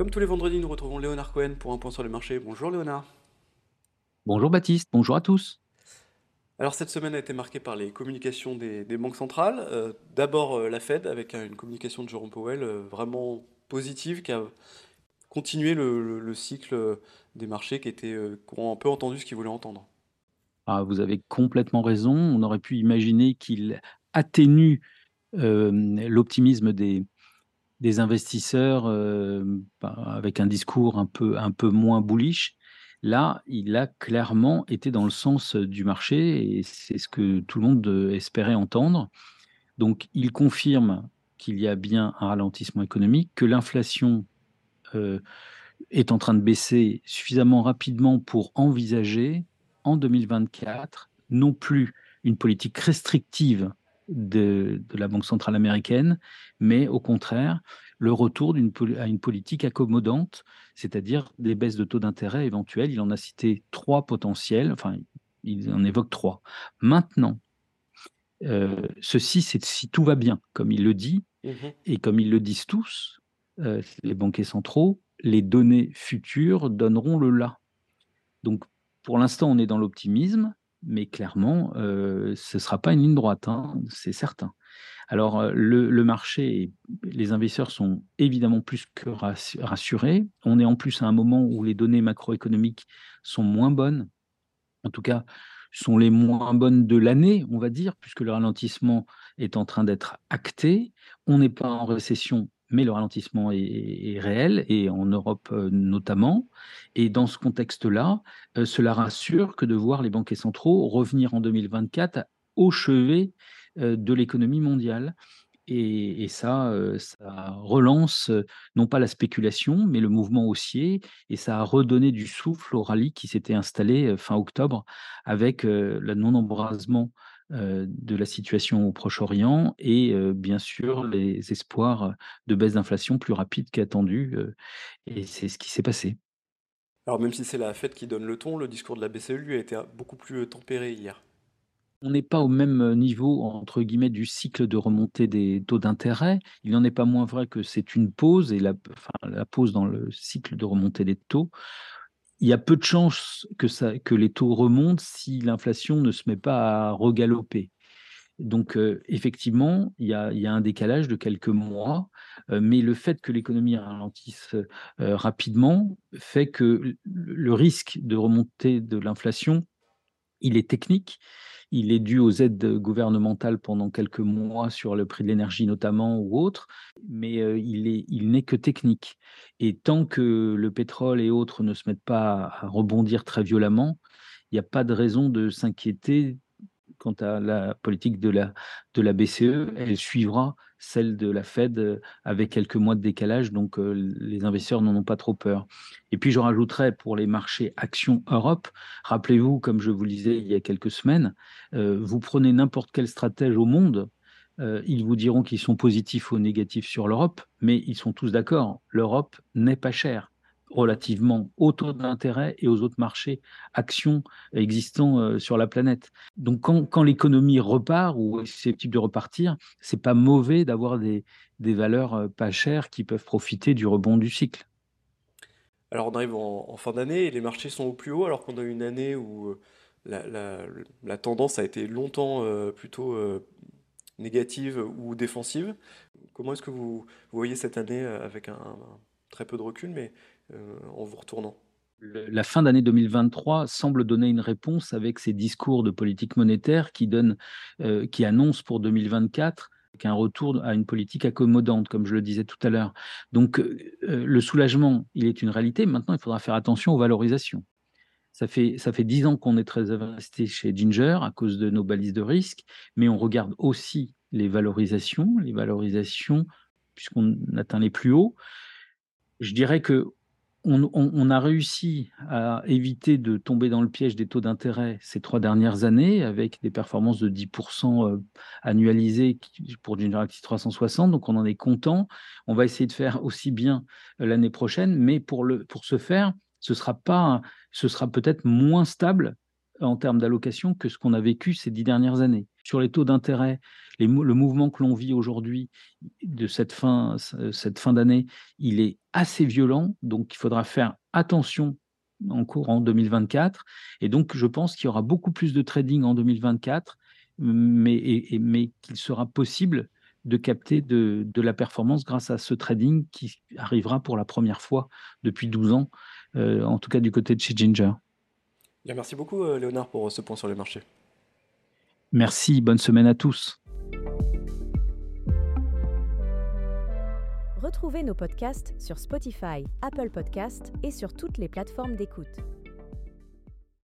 Comme tous les vendredis, nous retrouvons Léonard Cohen pour un point sur les marchés. Bonjour Léonard. Bonjour Baptiste, bonjour à tous. Alors cette semaine a été marquée par les communications des, banques centrales. Euh, d'abord euh, la Fed avec une communication de Jerome Powell euh, vraiment positive qui a continué le, cycle des marchés qui, était, qui ont un peu entendu ce qu'ils voulaient entendre. Ah, vous avez complètement raison. On aurait pu imaginer qu'il atténue l'optimisme des, des investisseurs bah, avec un discours un peu, un peu moins bullish. Là, il a clairement été dans le sens du marché et c'est ce que tout le monde espérait entendre. Donc, il confirme qu'il y a bien un ralentissement économique, que l'inflation est en train de baisser suffisamment rapidement pour envisager en 2024 non plus une politique restrictive de, la Banque centrale américaine, mais au contraire, le retour à une politique accommodante, c'est-à-dire des baisses de taux d'intérêt éventuelles. Il en a cité trois potentiels, enfin, il en évoque trois. Maintenant, euh, ceci, c'est si tout va bien, comme il le dit, mmh et comme ils le disent tous, euh, les banquiers centraux, les données futures donneront le là. Donc, pour l'instant, on est dans l'optimisme mais clairement, ce ne sera pas une ligne droite, hein, c'est certain. Alors, le, marché, les investisseurs sont évidemment plus que rassurés. On est en plus à un moment où les données macroéconomiques sont moins bonnes, en tout cas, sont les moins bonnes de l'année, on va dire, puisque le ralentissement est en train d'être acté. On n'est pas en récession, mais le ralentissement est, réel, et en Europe euh, notamment. Et dans ce contexte-là, euh, cela rassure que de voir les banquiers centraux revenir en 2024 au chevet euh, de l'économie mondiale. Et, ça, ça relance non pas la spéculation, mais le mouvement haussier, et ça a redonné du souffle au rallye qui s'était installé fin octobre avec le non-embrasement de la situation au Proche-Orient et bien sûr les espoirs de baisse d'inflation plus rapide qu'attendu. et c'est ce qui s'est passé. Alors même si c'est la fête qui donne le ton, le discours de la BCE lui a été beaucoup plus tempéré hier. On n'est pas au même niveau entre guillemets du cycle de remontée des taux d'intérêt. Il n'en est pas moins vrai que c'est une pause et la, la pause dans le cycle de remontée des taux il y a peu de chances que, les taux remontent si l'inflation ne se met pas à regaloper. Donc, euh, effectivement, il y, a, un décalage de quelques mois, euh, mais le fait que l'économie ralentisse euh, rapidement fait que le risque de remontée de l'inflation, il est technique il est dû aux aides gouvernementales pendant quelques mois sur le prix de l'énergie notamment ou autre, mais il n'est il que technique. Et tant que le pétrole et autres ne se mettent pas à rebondir très violemment, il n'y a pas de raison de s'inquiéter quant à la politique de la, de la BCE, elle suivra celle de la Fed euh, avec quelques mois de décalage, donc euh, les investisseurs n'en ont pas trop peur. Et puis je rajouterais pour les marchés actions Europe, rappelez-vous, comme je vous le disais il y a quelques semaines, euh, vous prenez n'importe quel stratège au monde, ils vous diront qu'ils sont positifs ou négatifs sur l'Europe, mais ils sont tous d'accord, l'Europe n'est pas chère relativement aux taux d'intérêt et aux autres marchés actions existants euh, sur la planète. Donc quand, l'économie repart ou est susceptible de repartir, c'est pas mauvais d'avoir des, valeurs euh, pas chères qui peuvent profiter du rebond du cycle. Alors on arrive en, fin d'année et les marchés sont au plus haut alors qu'on a une année où euh, la, tendance a été longtemps plutôt négative ou défensive. Comment est-ce que vous, voyez cette année avec un, très peu de recul, mais euh, en vous retournant la fin d'année 2023 semble donner une réponse avec ces discours de politique monétaire qui, donne, euh, qui annoncent pour 2024 qu'un retour à une politique accommodante, comme je le disais tout à l'heure. Donc euh, le soulagement, il est une réalité. Maintenant, il faudra faire attention aux valorisations. Ça fait, ça fait 10 ans qu'on est très investi chez Ginger à cause de nos balises de risque, mais on regarde aussi les valorisations, les valorisations, puisqu'on atteint les plus hauts. Je dirais que on, a réussi à éviter de tomber dans le piège des taux d'intérêt ces trois dernières années avec des performances de 10% euh, annualisées pour General 360. Donc on en est content. On va essayer de faire aussi bien euh, l'année prochaine, mais pour, le, pour ce faire, ce sera, pas, ce sera peut-être moins stable en termes d'allocation que ce qu'on a vécu ces dix dernières années. Sur les taux d'intérêt, le mouvement que l'on vit aujourd'hui de cette fin, cette fin d'année, il est assez violent, donc il faudra faire attention en courant 2024. Et donc, je pense qu'il y aura beaucoup plus de trading en 2024, mais, mais qu'il sera possible de capter de, la performance grâce à ce trading qui arrivera pour la première fois depuis 12 ans, euh, en tout cas du côté de chez Ginger. Bien, merci beaucoup euh, Léonard pour ce point sur les marchés. Merci, bonne semaine à tous. Retrouvez nos podcasts sur Spotify, Apple Podcasts et sur toutes les plateformes d'écoute.